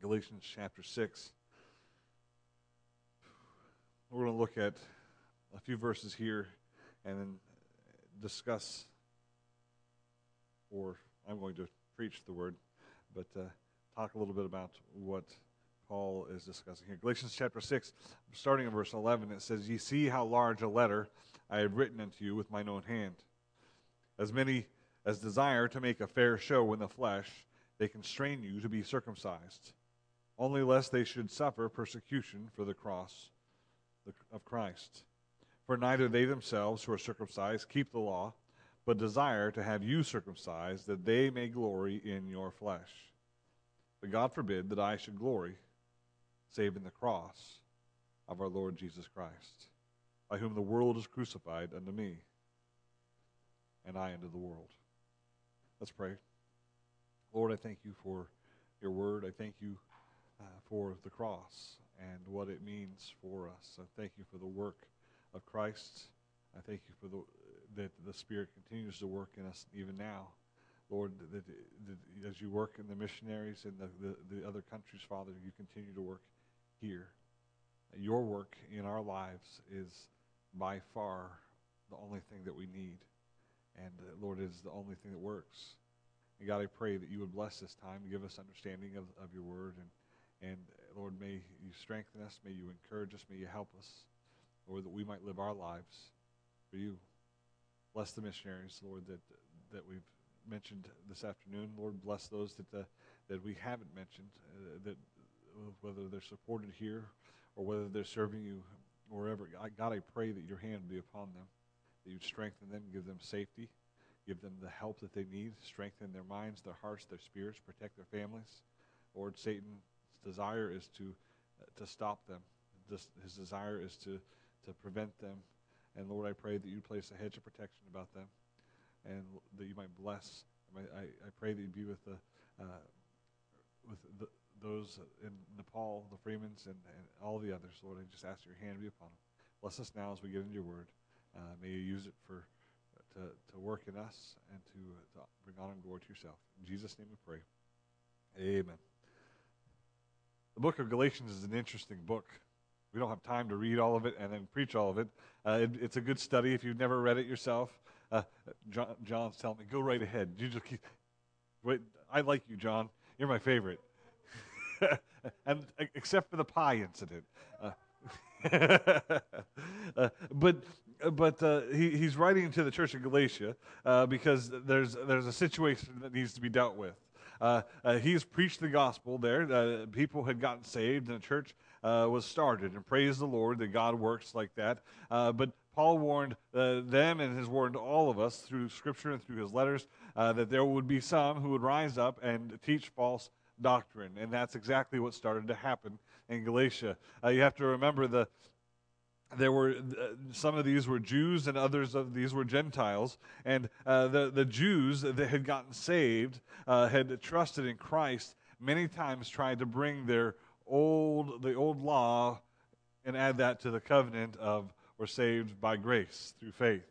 Galatians chapter 6. We're going to look at a few verses here and then discuss, or I'm going to preach the word, but uh, talk a little bit about what Paul is discussing here. Galatians chapter 6, starting in verse 11, it says, Ye see how large a letter I have written unto you with mine own hand. As many as desire to make a fair show in the flesh, they constrain you to be circumcised, only lest they should suffer persecution for the cross of Christ. For neither they themselves who are circumcised keep the law, but desire to have you circumcised, that they may glory in your flesh. But God forbid that I should glory, save in the cross of our Lord Jesus Christ, by whom the world is crucified unto me, and I unto the world. Let's pray. Lord, I thank you for your word. I thank you for the cross and what it means for us. I thank you for the work of Christ. I thank you for the that the Spirit continues to work in us even now. Lord, that, that as you work in the missionaries in the, the, the other countries, Father, you continue to work here. Your work in our lives is by far the only thing that we need. And uh, Lord, it is the only thing that works. And God, I pray that you would bless this time, give us understanding of, of your word. And, and Lord, may you strengthen us, may you encourage us, may you help us, Lord, that we might live our lives for you. Bless the missionaries, Lord, that, that we've mentioned this afternoon. Lord, bless those that, uh, that we haven't mentioned, uh, that whether they're supported here or whether they're serving you wherever. God, I pray that your hand be upon them, that you'd strengthen them, give them safety, give them the help that they need, strengthen their minds, their hearts, their spirits, protect their families. Lord, Satan's desire is to, uh, to stop them. his desire is to, to prevent them and Lord, I pray that you place a hedge of protection about them and that you might bless. I, I pray that you be with the, uh, with the, those in Nepal, the Freemans, and, and, all the others. Lord, I just ask your hand to be upon them. Bless us now as we get into your word. Uh, may you use it for to, to work in us and to, to bring honor and glory to yourself. In Jesus' name we pray. Amen. The book of Galatians is an interesting book. We don't have time to read all of it and then preach all of it. Uh, it it's a good study if you've never read it yourself. Uh, John, John's telling me, go right ahead. You just keep, wait, I like you, John. You're my favorite. and except for the pie incident. Uh, uh, but but uh, he, he's writing to the church of Galatia uh, because there's there's a situation that needs to be dealt with. Uh, uh, he's preached the gospel there. Uh, people had gotten saved, and the church uh, was started. And praise the Lord that God works like that. Uh, but Paul warned uh, them and has warned all of us through Scripture and through his letters that there would be some who would rise up and teach false doctrine. And that's exactly what started to happen in Galatia. you have to remember the there were uh, some of these were Jews and others of these were Gentiles. And uh, the, the Jews that had gotten saved, uh, had trusted in Christ, many times tried to bring their old, the old law and add that to the covenant of we're saved by grace through faith.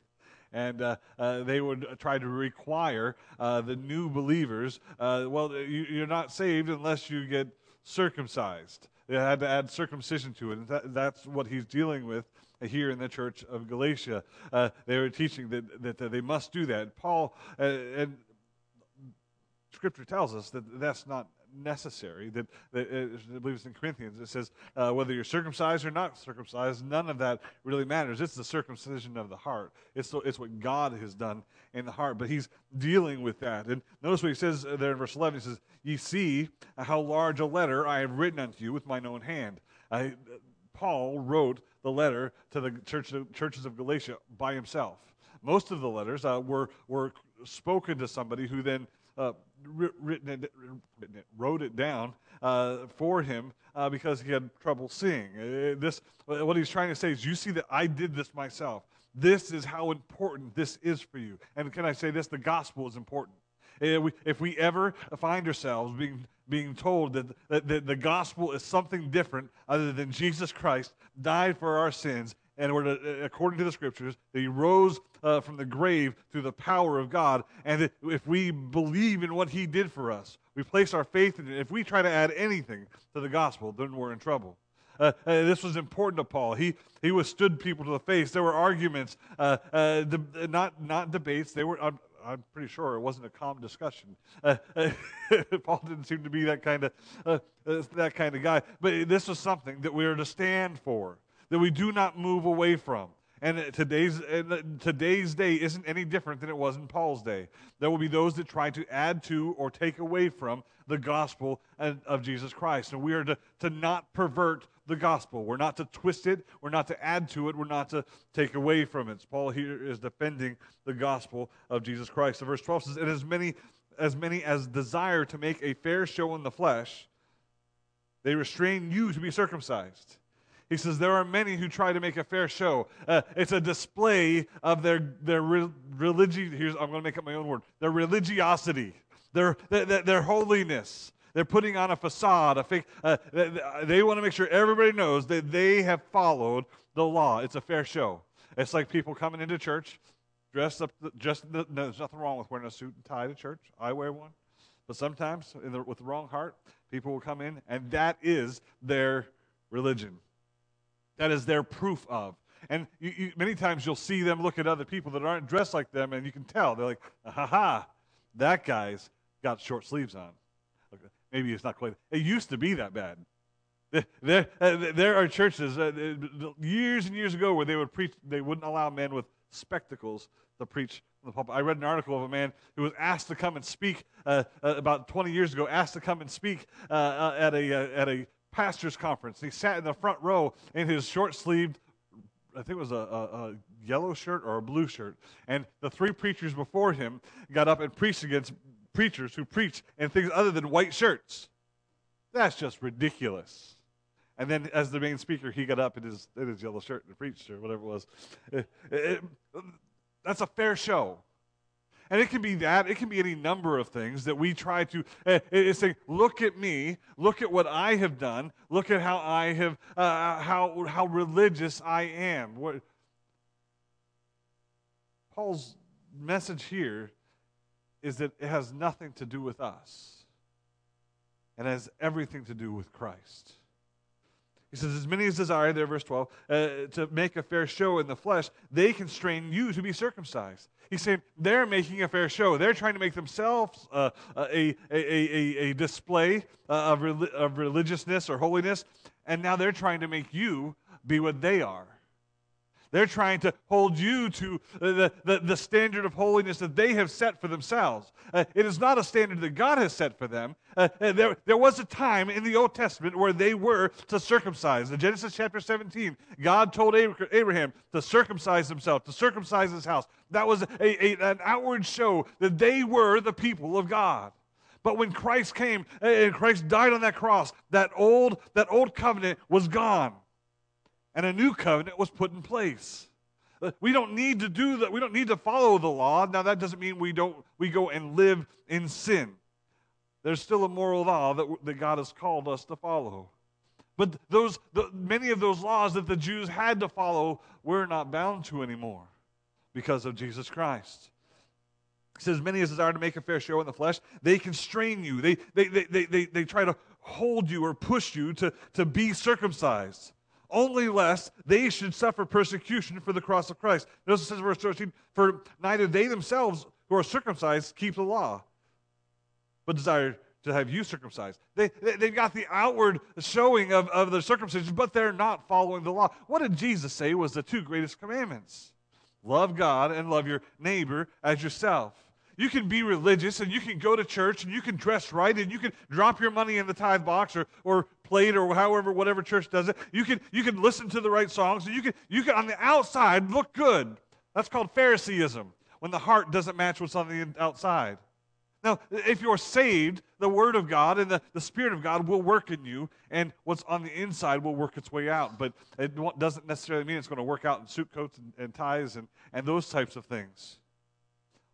And uh, uh, they would try to require uh, the new believers, well, you, you're not saved unless you get circumcised. They had to add circumcision to it. And that, that's what he's dealing with here in the church of Galatia. Uh, they were teaching that, that, that, they must do that. Paul, uh, and Scripture tells us that that's not necessary. That, that uh, I believe it's in Corinthians. It says uh, whether you're circumcised or not circumcised, none of that really matters. It's the circumcision of the heart. It's the, it's what God has done in the heart. But He's dealing with that. And notice what He says there in verse 11. He says, "Ye see how large a letter I have written unto you with mine own hand." I, Paul wrote the letter to the church, churches of Galatia by himself. Most of the letters uh, were, were spoken to somebody who then uh, written it, written it, wrote it down uh, for him uh, because he had trouble seeing. Uh, this, what he's trying to say is, you see that I did this myself. This is how important this is for you. And can I say this? The gospel is important. If we ever find ourselves being, being told that, that, that the gospel is something different other than Jesus Christ died for our sins and we're to, according to the scriptures, that he rose uh, from the grave through the power of God. And if we believe in what he did for us, we place our faith in it. If we try to add anything to the gospel, then we're in trouble. Uh, uh, this was important to Paul. He he withstood people to the face. There were arguments, uh, uh not not debates. They were. I'm, I'm, pretty sure it wasn't a calm discussion. Uh, uh, Paul didn't seem to be that kind of that kind of guy. But this was something that we were to stand for, that we do not move away from. And today's, today's day isn't any different than it was in Paul's day. There will be those that try to add to or take away from the gospel of Jesus Christ. And we are to, to not pervert the gospel. We're not to twist it. We're not to add to it. We're not to take away from it. Paul here is defending the gospel of Jesus Christ. So verse 12 says, And as many, as many as desire to make a fair show in the flesh, they restrain you to be circumcised. He says there are many who try to make a fair show. Uh, it's a display of their their re- religion. Here's I'm going to make up my own word. Their religiosity, their their, their holiness. They're putting on a facade, a fake. Uh, they, they want to make sure everybody knows that they have followed the law. It's a fair show. It's like people coming into church dressed up. Just no, there's nothing wrong with wearing a suit and tie to church. I wear one, but sometimes the, with the wrong heart, people will come in, and that is their religion. That is their proof of. And you, you, many times you'll see them look at other people that aren't dressed like them, and you can tell. They're like, ha ha, that guy's got short sleeves on. Maybe it's not quite. It used to be that bad. There, uh, there are churches uh, years and years ago where they would preach. They wouldn't allow men with spectacles to preach from the pulpit. I read an article of a man who was asked to come and speak uh, uh about 20 years ago. Asked to come and speak uh, uh, at a at a pastor's conference. He sat in the front row in his short sleeved. I think it was a, a, a, yellow shirt or a blue shirt. And the three preachers before him got up and preached against preachers who preach in things other than white shirts. That's just ridiculous. And then, as the main speaker, he got up in his, in his yellow shirt and preached, or whatever it was. It, it, that's a fair show. And it can be that, it can be any number of things that we try to, uh, it's saying, look at me, look at what I have done, look at how I have, uh, how, how religious I am. What, Paul's message here is that it has nothing to do with us. and has everything to do with Christ. He says, As many as desire, there, verse 12, uh, to make a fair show in the flesh, they constrain you to be circumcised. He's saying they're making a fair show. They're trying to make themselves uh, a, a, a, a, display uh, of, of religiousness or holiness, and now they're trying to make you be what they are. They're trying to hold you to the, the, the standard of holiness that they have set for themselves. Uh, it is not a standard that God has set for them. Uh, uh there, there was a time in the Old Testament where they were to circumcise. In Genesis chapter 17, God told Abraham to circumcise himself, to circumcise his house. That was a, a, an outward show that they were the people of God. But when Christ came uh, and Christ died on that cross, that old, that old covenant was gone and a new covenant was put in place. We don't need to do that. We don't need to follow the law. Now that doesn't mean we don't we go and live in sin. There's still a moral law that, that God has called us to follow. But those the, many of those laws that the Jews had to follow, we're not bound to anymore because of Jesus Christ. He says, Many as desire to make a fair show in the flesh, they constrain you. They, they, they, they, they try to hold you or push you to, to be circumcised only lest they should suffer persecution for the cross of Christ. Notice it says, verse 13, for neither they themselves who are circumcised keep the law, but desire to have you circumcised. They, they, have got the outward showing of, of the circumcision, but they're not following the law. What did Jesus say was the two greatest commandments? Love God and love your neighbor as yourself. You can be religious and you can go to church and you can dress right and you can drop your money in the tithe box or, or plate or however, whatever church does it. You can, you can listen to the right songs and you can, you can, on the outside, look good. That's called Phariseeism, when the heart doesn't match what's on the outside. Now, if you're saved, the Word of God and the, the Spirit of God will work in you, and what's on the inside will work its way out. But it doesn't necessarily mean it's going to work out in suit coats and, and ties and, and those types of things.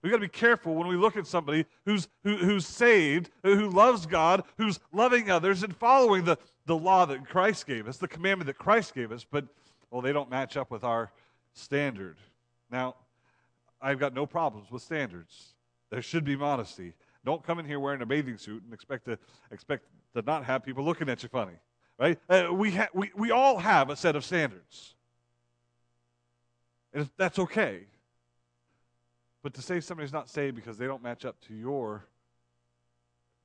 We've got to be careful when we look at somebody who's, who, who's saved, who loves God, who's loving others and following the, the law that Christ gave us, the commandment that Christ gave us. But well, they don't match up with our standard. Now, I've got no problems with standards. There should be modesty. Don't come in here wearing a bathing suit and expect to expect to not have people looking at you funny, right? Uh, we, ha- we we all have a set of standards, and that's okay. But to say somebody's not saved because they don't match up to your,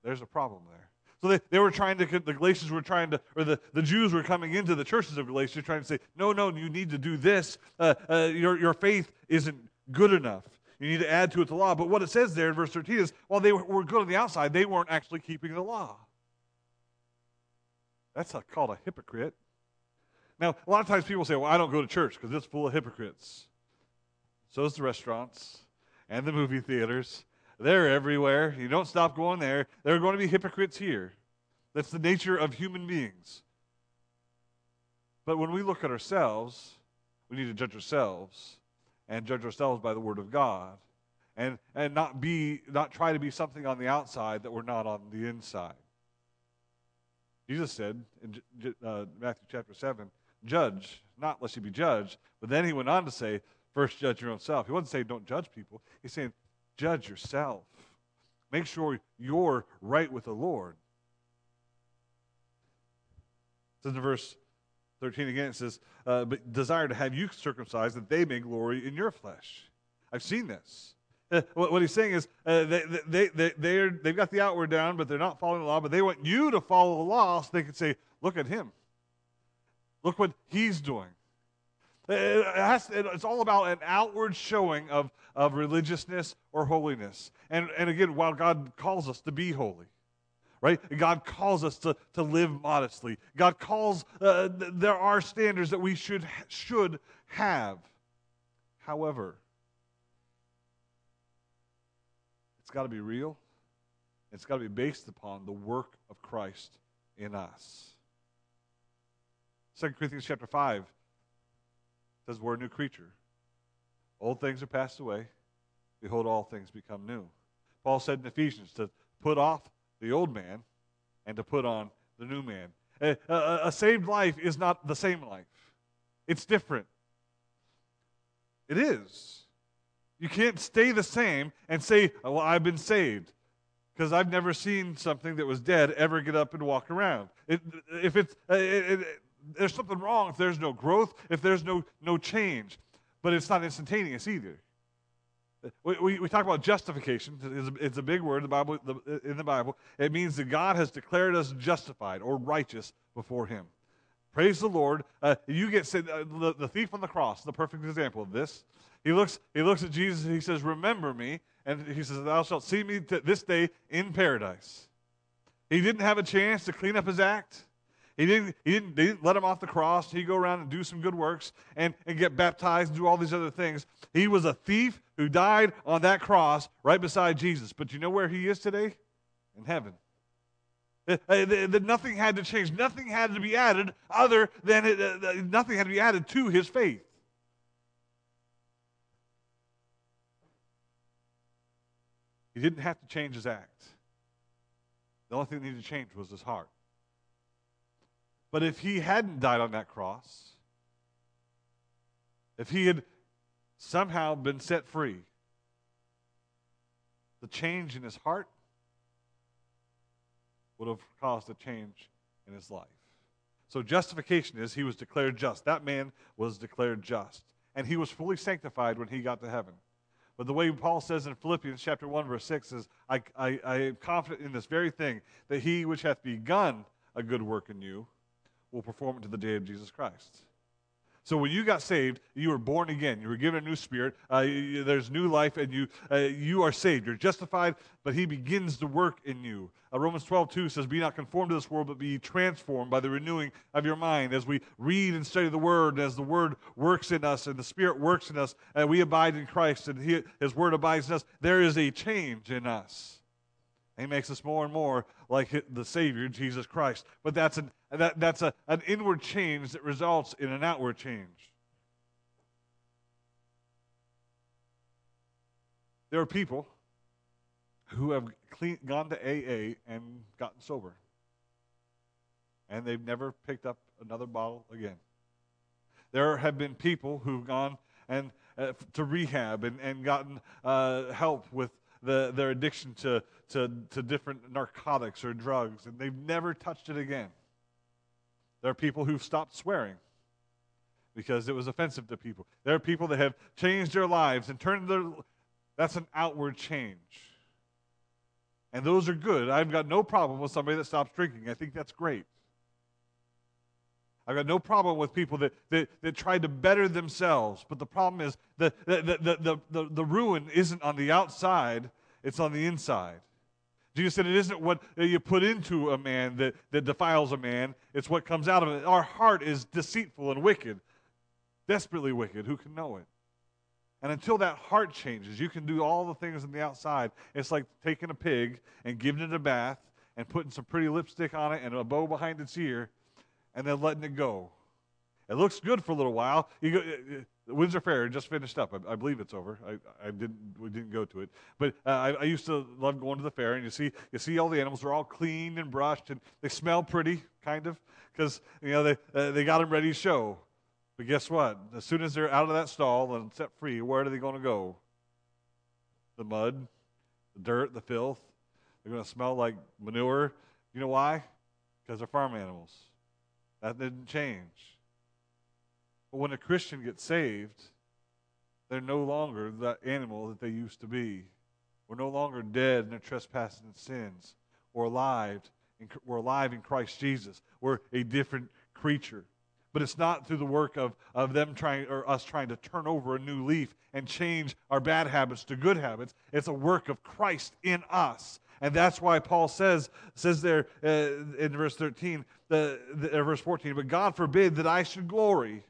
there's a problem there. So they, they were trying to, the Galatians were trying to, or the, the Jews were coming into the churches of Galatia trying to say, no, no, you need to do this. Uh, uh, your, your faith isn't good enough. You need to add to it the law. But what it says there in verse 13 is while they were good on the outside, they weren't actually keeping the law. That's a, called a hypocrite. Now, a lot of times people say, well, I don't go to church because it's full of hypocrites. So is the restaurants and the movie theaters. They're everywhere. You don't stop going there. There are going to be hypocrites here. That's the nature of human beings. But when we look at ourselves, we need to judge ourselves and judge ourselves by the word of God and, and not be not try to be something on the outside that we're not on the inside. Jesus said in uh, Matthew chapter 7, judge, not lest you be judged. But then he went on to say, first judge your own self. He wasn't saying don't judge people. He's saying judge yourself. Make sure you're right with the Lord. Says in verse 13 again, it says, uh, But desire to have you circumcised that they may glory in your flesh. I've seen this. Uh, what, what, he's saying is uh, they, they, they, they're, they've got the outward down, but they're not following the law, but they want you to follow the law so they can say, Look at him. Look what he's doing. It has, it's all about an outward showing of, of religiousness or holiness. And, and again, while God calls us to be holy, right? God calls us to, to live modestly. God calls, uh, th- there are standards that we should, should have. However, it's got to be real. It's got to be based upon the work of Christ in us. 2 Corinthians chapter 5 says we're a new creature. Old things are passed away. Behold, all things become new. Paul said in Ephesians to put off the old man and to put on the new man. A, a, a saved life is not the same life, it's different. It is. You can't stay the same and say, oh, Well, I've been saved. Because I've never seen something that was dead ever get up and walk around. It, if it's, uh, it, it, there's something wrong if there's no growth, if there's no, no change. But it's not instantaneous either. We, we, we talk about justification. It's a, it's a big word in the, Bible, the, in the Bible. It means that God has declared us justified or righteous before Him. Praise the Lord. Uh, you get uh, the, the thief on the cross, the perfect example of this. He looks, he looks at Jesus and he says, Remember me. And he says, Thou shalt see me t- this day in paradise. He didn't have a chance to clean up his act. He didn't, he didn't, they didn't let him off the cross. He'd go around and do some good works and, and get baptized and do all these other things. He was a thief who died on that cross right beside Jesus. But you know where he is today? In heaven. Uh, uh, nothing had to change. Nothing had to be added other than it, uh, nothing had to be added to his faith. He didn't have to change his act. The only thing that needed to change was his heart. But if he hadn't died on that cross, if he had somehow been set free, the change in his heart would have caused a change in his life. So justification is he was declared just. That man was declared just. And he was fully sanctified when he got to heaven. But the way Paul says in Philippians chapter 1, verse 6 is, I, I, I am confident in this very thing, that he which hath begun a good work in you will perform it to the day of Jesus Christ. So when you got saved, you were born again. You were given a new spirit. Uh, you, there's new life, and you uh, you are saved. You're justified, but He begins to work in you. Uh, Romans 12, 2 says, Be not conformed to this world, but be transformed by the renewing of your mind. As we read and study the Word, as the Word works in us, and the Spirit works in us, and we abide in Christ, and he, His Word abides in us, there is a change in us. He makes us more and more like the Savior, Jesus Christ. But that's an, that, that's a, an inward change that results in an outward change. There are people who have clean, gone to AA and gotten sober, and they've never picked up another bottle again. There have been people who've gone and uh, to rehab and, and gotten uh, help with the, their addiction to, to, to different narcotics or drugs, and they've never touched it again. There are people who've stopped swearing because it was offensive to people. There are people that have changed their lives and turned their. That's an outward change. And those are good. I've got no problem with somebody that stops drinking. I think that's great. I've got no problem with people that, that, that try to better themselves. But the problem is the, the, the, the, the, the ruin isn't on the outside, it's on the inside. Jesus said it isn't what you put into a man that, that defiles a man, it's what comes out of it. Our heart is deceitful and wicked, desperately wicked. Who can know it? And until that heart changes, you can do all the things on the outside. It's like taking a pig and giving it a bath and putting some pretty lipstick on it and a bow behind its ear and then letting it go. It looks good for a little while. You go, uh, uh, Windsor Fair just finished up. I, I, believe it's over. I, I, didn't we didn't go to it, but uh, I, I, used to love going to the fair, and you see you see all the animals. They're all clean and brushed, and they smell pretty, kind of, because you know they uh, they got them ready to show. But guess what? As soon as they're out of that stall and set free, where are they going to go? The mud, the dirt, the filth. They're going to smell like manure. You know why? Because they're farm animals. That didn't change. But when a Christian gets saved, they're no longer the animal that they used to be. We're no longer dead in their trespasses and sins. We're alive. In, we're alive in Christ Jesus. We're a different creature. But it's not through the work of, of them trying or us trying to turn over a new leaf and change our bad habits to good habits. It's a work of Christ in us. And that's why Paul says, says there uh, in verse 13, the, uh, verse 14, but God forbid that I should glory,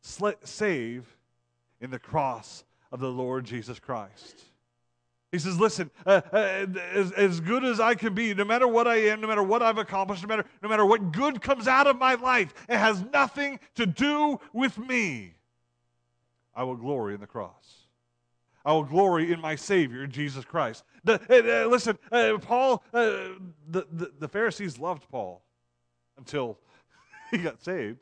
sl- save in the cross of the Lord Jesus Christ. He says, Listen, uh, uh, as, as good as I can be, no matter what I am, no matter what I've accomplished, no matter, no matter what good comes out of my life, it has nothing to do with me. I will glory in the cross. I will glory in my Savior, Jesus Christ. The, uh, uh, listen, uh, Paul, uh, the, the, the, Pharisees loved Paul until he got saved.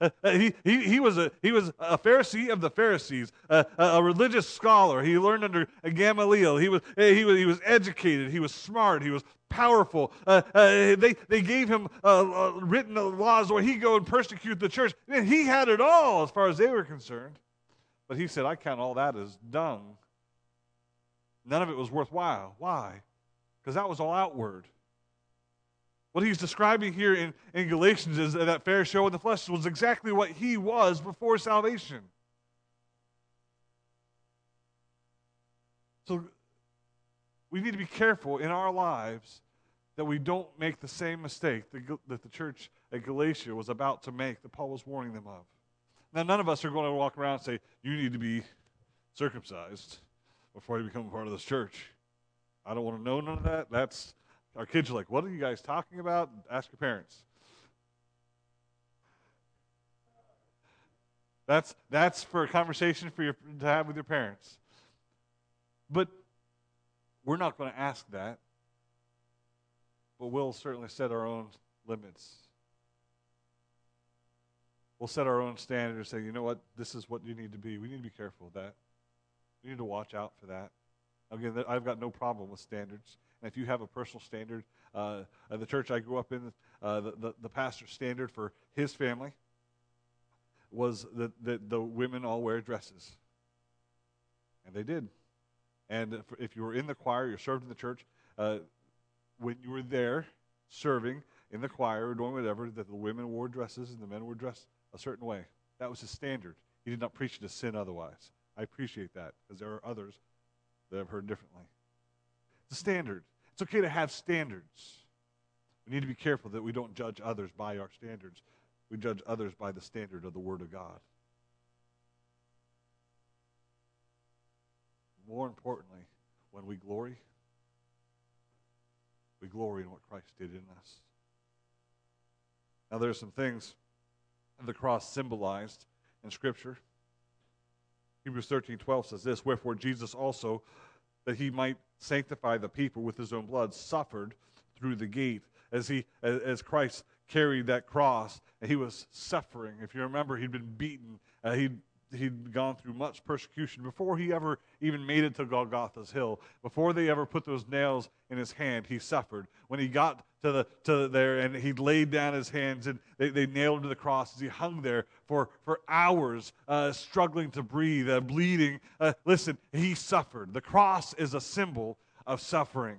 Uh, uh, he, he, he, was a, he was a Pharisee of the Pharisees, a, religious scholar. He learned under Gamaliel. He was, he, was, he was educated. He was smart. He was powerful. they, they gave him written laws where he go and persecute the church. And he had it all as far as they were concerned. But he said, I count all that as dung. None of it was worthwhile. Why? Because that was all outward. What he's describing here in, in Galatians is that fair show in the flesh was exactly what he was before salvation. So we need to be careful in our lives that we don't make the same mistake that the church at Galatia was about to make, that Paul was warning them of. Now, none of us are going to walk around and say, You need to be circumcised before you become a part of this church. I don't want to know none of that. That's our kids are like, What are you guys talking about? Ask your parents. That's that's for a conversation for your to have with your parents. But we're not going to ask that. But we'll certainly set our own limits we'll set our own standard and say, you know what, this is what you need to be. We need to be careful of that. We need to watch out for that. Again, I've got no problem with standards. And if you have a personal standard, uh, the church I grew up in, uh, the, the, the pastor's standard for his family was that, that the women all wear dresses. And they did. And if you were in the choir, you served in the church, uh, when you were there serving in the choir or doing whatever, that the women wore dresses and the men wore dresses a certain way. That was his standard. He did not preach to sin otherwise. I appreciate that because there are others that have heard differently. It's a standard. It's okay to have standards. We need to be careful that we don't judge others by our standards. We judge others by the standard of the Word of God. More importantly, when we glory, we glory in what Christ did in us. Now, there are some things the cross symbolized in Scripture. Hebrews 13 12 says this Wherefore Jesus also, that he might sanctify the people with his own blood, suffered through the gate. As, he, as Christ carried that cross and he was suffering. If you remember, he'd been beaten. Uh, he'd he'd gone through much persecution before he ever even made it to Golgotha's hill. Before they ever put those nails in his hand, he suffered. When he got to the to there and he laid down his hands and they, they nailed him to the cross as he hung there for for hours, uh, struggling to breathe, uh, bleeding. Uh, listen, he suffered. The cross is a symbol of suffering.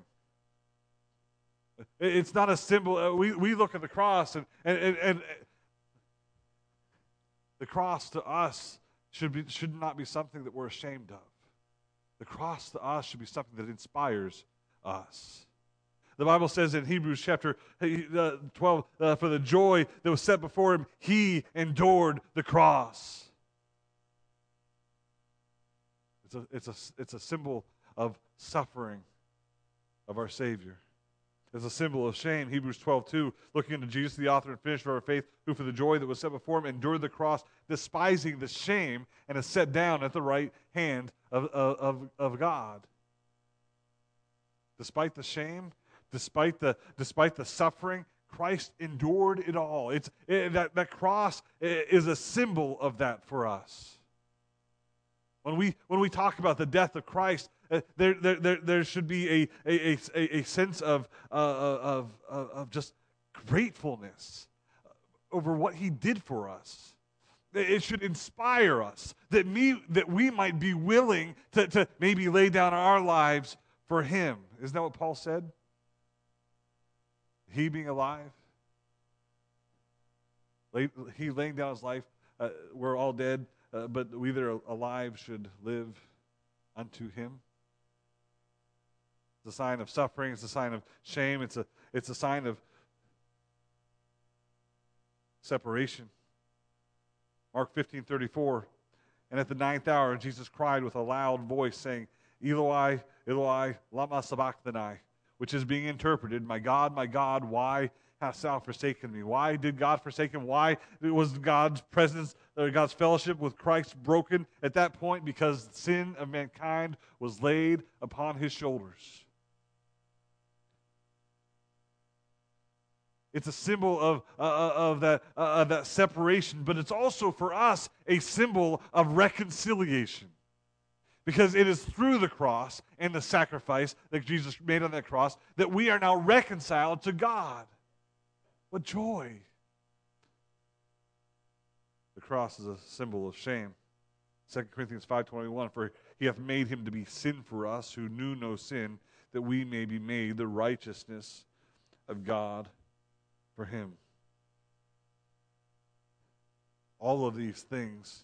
It's not a symbol. Uh, we, we look at the cross and, and, and, and the cross to us should, be, should not be something that we're ashamed of. The cross to us should be something that inspires us. The Bible says in Hebrews chapter uh, 12, uh, for the joy that was set before him, he endured the cross. It's a, it's a, it's a symbol of suffering of our Savior It's a symbol of shame. Hebrews 12, 2, looking unto Jesus, the author and finisher of our faith, who for the joy that was set before him endured the cross, despising the shame, and is set down at the right hand of, of, of God. Despite the shame, despite the, despite the suffering, Christ endured it all. It's, it, that, that cross is a symbol of that for us. When we, when we talk about the death of Christ, uh, there, there, there, there should be a, a, a, a sense of, uh, of, of, of just gratefulness over what he did for us. It should inspire us that, me, that we might be willing to, to maybe lay down our lives for him. Isn't that what Paul said? He being alive, he laying down his life. Uh, we're all dead, uh, but we that are alive should live unto him. It's a sign of suffering. It's a sign of shame. It's a, it's a sign of separation. Mark 15 34. And at the ninth hour, Jesus cried with a loud voice, saying, Eloi, Eloi, lama sabachthani, which is being interpreted, My God, my God, why hast thou forsaken me? Why did God forsake him? Why was God's presence, or God's fellowship with Christ broken at that point? Because the sin of mankind was laid upon his shoulders. It's a symbol of, uh, uh, of, that, uh, of that separation, but it's also for us a symbol of reconciliation. Because it is through the cross and the sacrifice that Jesus made on that cross that we are now reconciled to God. What joy! The cross is a symbol of shame. 2 Corinthians 5:21 for he hath made him to be sin for us who knew no sin that we may be made the righteousness of God for Him. All of these things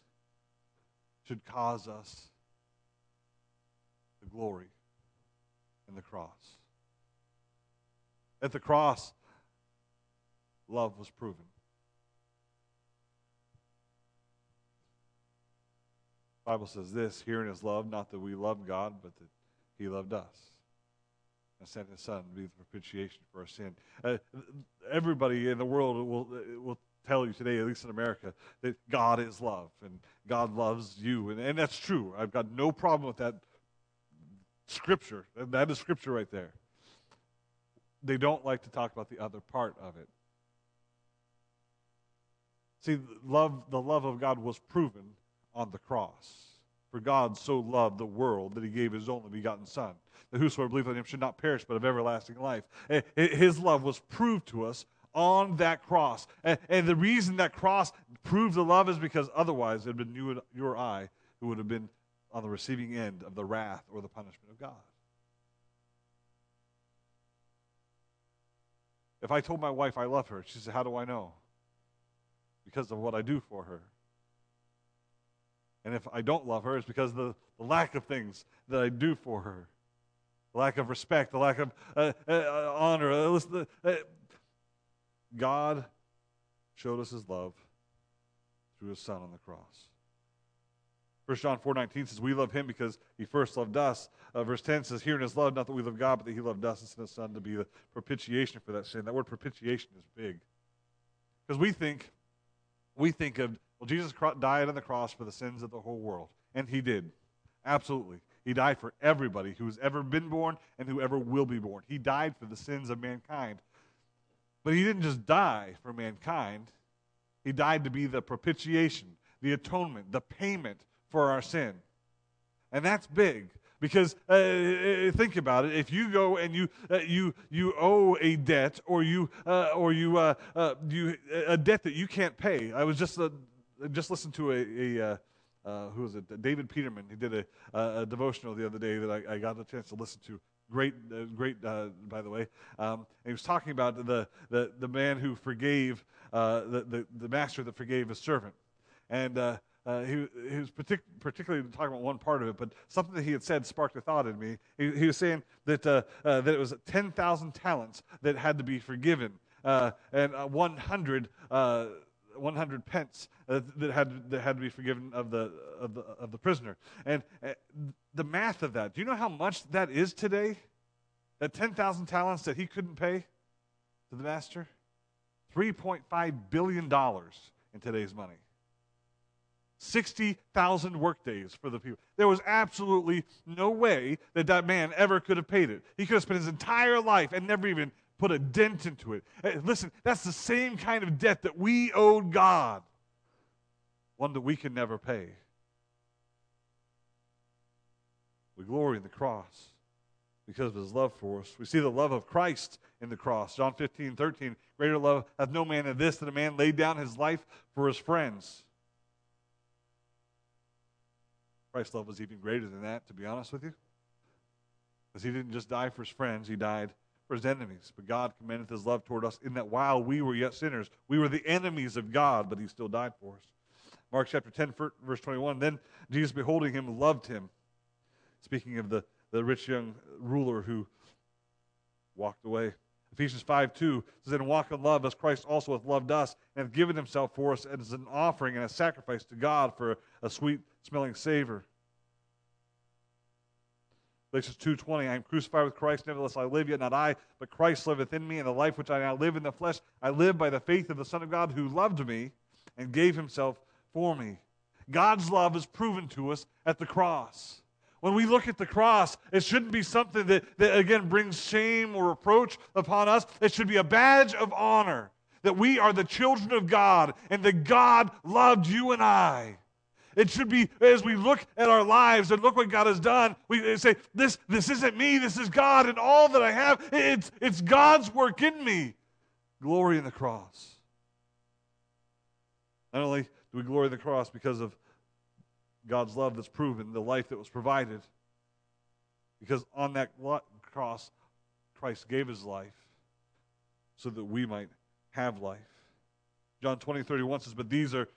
should cause us the glory in the cross. At the cross, love was proven. The Bible says this herein is love, not that we love God, but that He loved us and sent his son to be the propitiation for our sin. Uh, everybody in the world will, will tell you today, at least in America, that God is love and God loves you. And, and that's true. I've got no problem with that scripture. That is scripture right there. They don't like to talk about the other part of it. See, love, the love of God was proven on the cross. For God so loved the world that he gave his only begotten Son that whosoever believeth on him should not perish but have everlasting life. Eh, his love was proved to us on that cross. And, and the reason that cross proved the love is because otherwise it had been you, and, you or I who would have been on the receiving end of the wrath or the punishment of God. If I told my wife I love her, she said, How do I know? Because of what I do for her. And if I don't love her, it's because of the, the lack of things that I do for her the lack of respect, the lack of uh, uh, honor. Uh, uh, God showed us his love through his son on the cross. 1 John 4.19 says, We love him because he first loved us. Uh, verse 10 says, Herein is love, not that we love God, but that he loved us and sent his son to be the propitiation for that sin. That word propitiation is big. Because we think, we think of, well, Jesus died on the cross for the sins of the whole world. And he did. Absolutely. He died for everybody who has ever been born and who ever will be born. He died for the sins of mankind. But he didn't just die for mankind, he died to be the propitiation, the atonement, the payment for our sin. And that's big. Because uh, uh, think about it, if you go and you uh, you you owe a debt or you uh, or you uh, uh, you a debt that you can't pay. I was just just listened to a, a who was it? David Peterman. He did a, a devotional the other day that I, I, got a chance to listen to. Great, great, by the way. Um, he was talking about the the, the man who forgave the, the the master that forgave his servant, and uh, he, he, was partic- particularly talking about one part of it, but something that he had said sparked a thought in me. He, he was saying that, uh, uh, that it was 10,000 talents that had to be forgiven, uh, and uh, 100, uh, 100 pence that, had, that had to be forgiven of the, of the, of the prisoner. And the math of that, do you know how much that is today? That 10,000 talents that he couldn't pay to the master? $3.5 billion in today's money. 60,000 workdays for the people. There was absolutely no way that that man ever could have paid it. He could have spent his entire life and never even put a dent into it. Eh, listen, that's the same kind of debt that we owed God, one that we can never pay. We glory in the cross because of his love for us. We see the love of Christ in the cross. John 15, 13. Greater love hath no man than this, that a man laid down his life for his friends. Christ's love was even greater than that, to be honest with you. Because he didn't just die for his friends, he died for his enemies. But God commended his love toward us in that while we were yet sinners, we were the enemies of God, but he still died for us. Mark chapter 10, verse 21. Then Jesus, beholding him, loved him. Speaking of the, the rich young ruler who walked away. Ephesians 5 2 says, And walk in love as Christ also hath loved us and hath given himself for us as an offering and a sacrifice to God for a sweet smelling savor. Galatians 2.20, I am crucified with Christ, nevertheless I live, yet not I, but Christ liveth in me, and the life which I now live in the flesh, I live by the faith of the Son of God who loved me and gave himself for me. God's love is proven to us at the cross. When we look at the cross, it shouldn't be something that, that again brings shame or reproach upon us. It should be a badge of honor that we are the children of God and that God loved you and I. It should be as we look at our lives and look what God has done, we say, This, this isn't me, this is God, and all that I have, it's, it's God's work in me. Glory in the cross. Not only do we glory in the cross because of God's love that's proven, the life that was provided, because on that cross, Christ gave his life so that we might have life. John 20, 31 says, But these are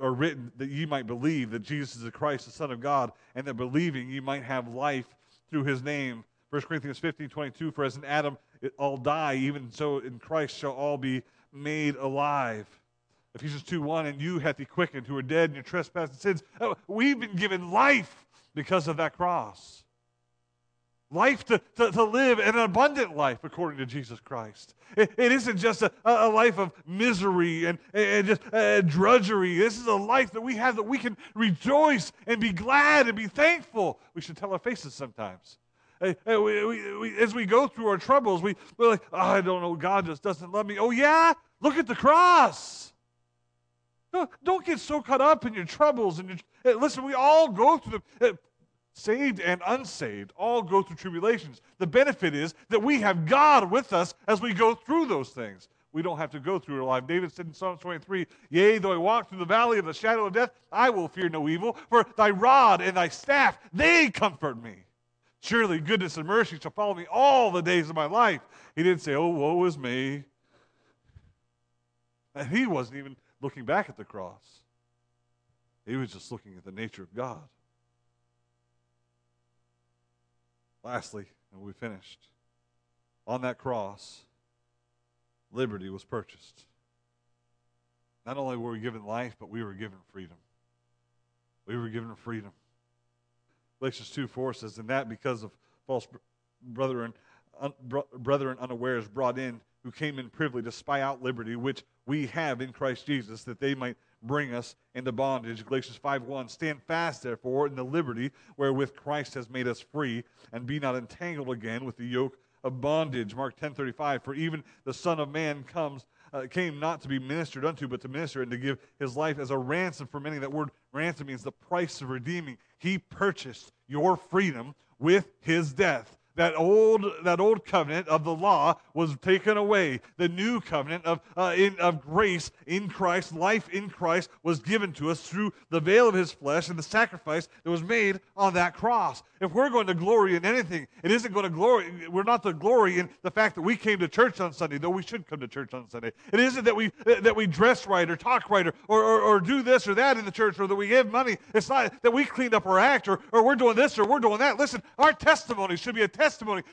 are written that ye might believe that Jesus is the Christ, the Son of God, and that believing ye might have life through his name. 1 Corinthians 15, 22, for as in Adam all die, even so in Christ shall all be made alive. Ephesians 2, 1, and you hath he quickened who are dead in your trespasses and sins. Oh, we've been given life because of that cross life to, to, to, live an abundant life according to Jesus Christ. it, it isn't just a, a life of misery and, and just uh, drudgery. This is a life that we have that we can rejoice and be glad and be thankful. We should tell our faces sometimes. Uh, uh, we, we, we, as we go through our troubles, we, we're like, oh, I don't know, God just doesn't love me. Oh, yeah? Look at the cross. Don't get so caught up in your troubles and your, listen. We all go through them saved and unsaved, all go through tribulations. The benefit is that we have God with us as we go through those things. We don't have to go through our life. David said in Psalm 23, Yea, though I walk through the valley of the shadow of death, I will fear no evil, for thy rod and thy staff, they comfort me. Surely goodness and mercy shall follow me all the days of my life. He didn't say, Oh, woe is me. And he wasn't even looking back at the cross, he was just looking at the nature of God. Lastly, and we finished, on that cross, liberty was purchased. Not only were we given life, but we were given freedom. We were given freedom. Galatians 2 4 says, And that because of false brethren, un, brethren unawares brought in, who came in privily to spy out liberty, which we have in Christ Jesus, that they might bring us into bondage. Galatians 5:1 Stand fast therefore in the liberty wherewith Christ has made us free and be not entangled again with the yoke of bondage. Mark 10:35 for even the son of man comes uh, came not to be ministered unto but to minister and to give his life as a ransom for many. That word ransom means the price of redeeming. He purchased your freedom with his death that old, that old covenant of the law was taken away. The new covenant of, uh, in, of grace in Christ, life in Christ, was given to us through the veil of his flesh and the sacrifice that was made on that cross. If we're going to glory in anything, it isn't going to glory. We're not to glory in the fact that we came to church on Sunday, though we should come to church on Sunday. It isn't that we that we dress right or talk right or, or, or, do this or that in the church or that we give money. It's not that we cleaned up our act or, or we're doing this or we're doing that. Listen, our testimony should be a testimony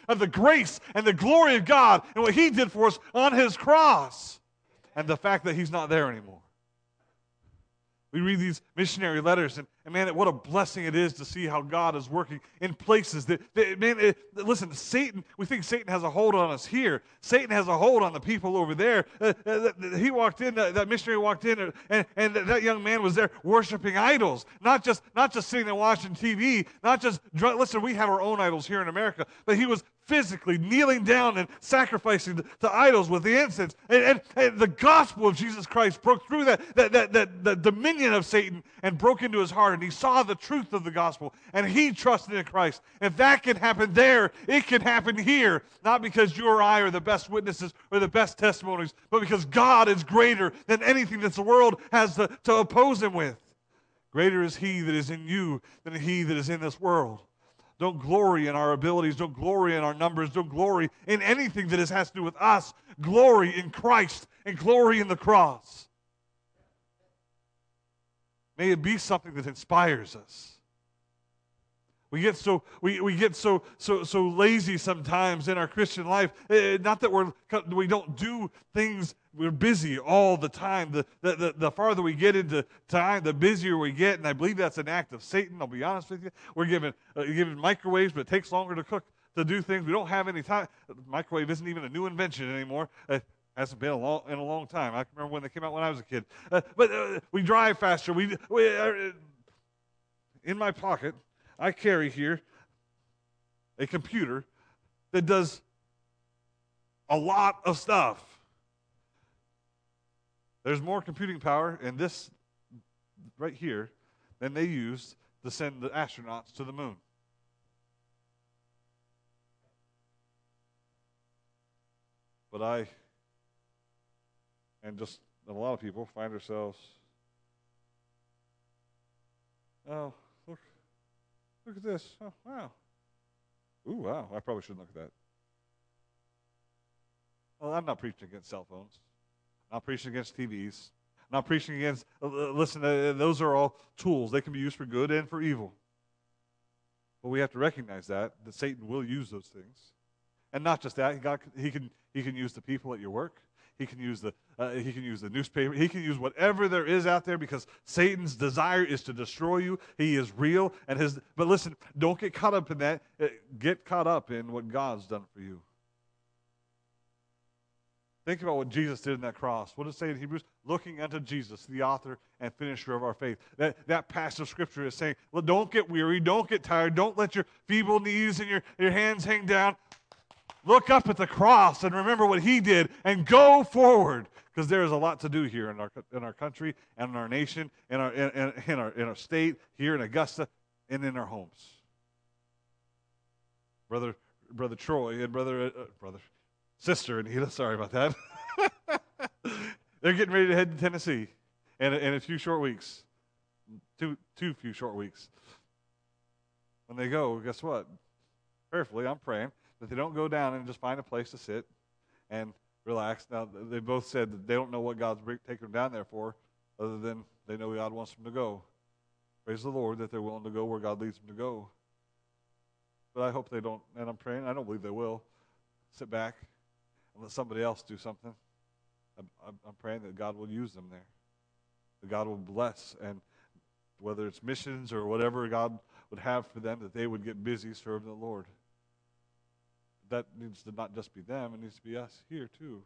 of the grace and the glory of God and what He did for us on His cross and the fact that He's not there anymore. We read these missionary letters, and, and man, what a blessing it is to see how God is working in places that, that man, it, listen, Satan, we think Satan has a hold on us here. Satan has a hold on the people over there. Uh, uh, he walked in, uh, that missionary walked in, and, and that young man was there worshiping idols, not just, not just sitting there watching TV, not just, listen, we have our own idols here in America, but he was physically kneeling down and sacrificing to, to idols with the incense. And, and, and, the gospel of Jesus Christ broke through that, that, that, that, the dominion of Satan and broke into his heart. And he saw the truth of the gospel and he trusted in Christ. If that can happen there, it can happen here. Not because you or I are the best witnesses or the best testimonies, but because God is greater than anything that the world has to, to oppose him with. Greater is he that is in you than he that is in this world. Don't glory in our abilities. Don't glory in our numbers. Don't glory in anything that has to do with us. Glory in Christ and glory in the cross. May it be something that inspires us. We get so we, we get so so so lazy sometimes in our Christian life. Eh, not that we're we don't do things. We're busy all the time. The, the, the, the farther we get into time, the busier we get, and I believe that's an act of Satan. I'll be honest with you. We're given uh, given microwaves, but it takes longer to cook to do things. We don't have any time. microwave isn't even a new invention anymore. Uh, hasn't been a long, in a long time. I remember when they came out when I was a kid. Uh, but uh, we drive faster. We, we uh, in my pocket I carry here a computer that does a lot of stuff. There's more computing power in this right here than they used to send the astronauts to the moon. But I, and just a lot of people, find ourselves, oh, Look look at this. Oh, wow. Ooh, wow. I probably shouldn't look at that. Well, I'm not preaching against cell phones. Not preaching against TVs. Not preaching against, uh, uh, listen, uh, those are all tools. They can be used for good and for evil. But we have to recognize that, that Satan will use those things. And not just that, God, he, can, he can use the people at your work. He can use the uh, he can use the newspaper. He can use whatever there is out there because Satan's desire is to destroy you. He is real and his. But listen, don't get caught up in that. Get caught up in what God's done for you. Think about what Jesus did in that cross. What does it say in Hebrews? Looking unto Jesus, the author and finisher of our faith. That, that passage of scripture is saying, well, don't get weary, don't get tired, don't let your feeble knees and your, your hands hang down. Look up at the cross and remember what he did and go forward because there is a lot to do here in our, in our country and in our nation, in our, in, in, our, in our state, here in Augusta, and in our homes. Brother, brother Troy and brother, uh, brother, sister Anita, sorry about that. They're getting ready to head to Tennessee in a, in a few short weeks. Two, two few short weeks. When they go, guess what? Prayerfully, I'm praying that they don't go down and just find a place to sit and relax. Now, they both said that they don't know what God's taking them down there for, other than they know God wants them to go. Praise the Lord that they're willing to go where God leads them to go. But I hope they don't, and I'm praying, I don't believe they will, sit back and let somebody else do something. I'm, praying that God will use them there, that God will bless, and whether it's missions or whatever God would have for them, that they would get busy serving the Lord that needs to not just be them, it needs to be us here too.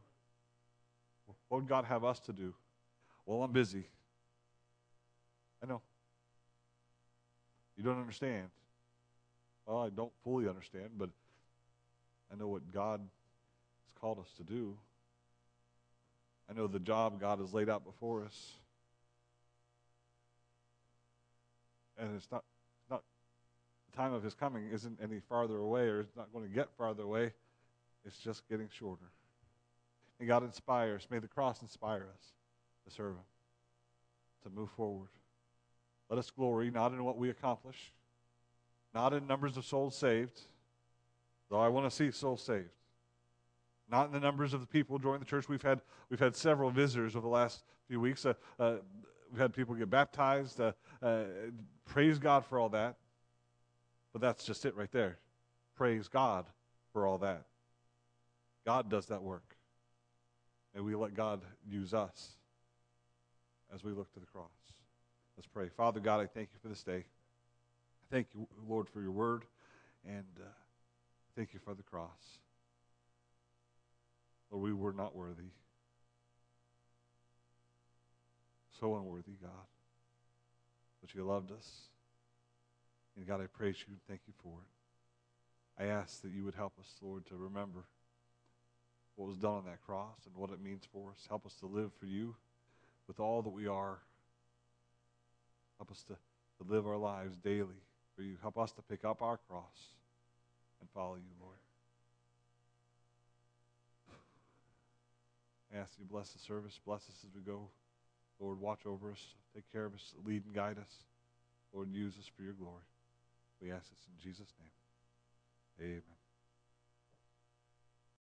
What would God have us to do? Well, I'm busy. I know. You don't understand. Well, I don't fully understand, but I know what God called us to do. I know the job God has laid out before us. And it's not, not the time of his coming isn't any farther away or it's not going to get farther away. It's just getting shorter. And God inspires. May the cross inspire us to serve him, to move forward. Let us glory not in what we accomplish, not in numbers of souls saved, though I want to see souls saved. Not in the numbers of the people joining the church. We've had, we've had several visitors over the last few weeks. Uh, uh, we've had people get baptized. Uh, uh praise God for all that. But that's just it right there. Praise God for all that. God does that work. And we let God use us as we look to the cross. Let's pray. Father God, I thank you for this day. I Thank you, Lord, for your word. And uh, thank you for the cross. Lord, we were not worthy. So unworthy, God. But you loved us. And God, I praise you and thank you for it. I ask that you would help us, Lord, to remember what was done on that cross and what it means for us. Help us to live for you with all that we are. Help us to, to live our lives daily for you. Help us to pick up our cross and follow you, Lord. I ask you bless the service, bless us as we go. Lord, watch over us, take care of us, lead and guide us. Lord, use us for your glory. We ask this in Jesus' name. Amen.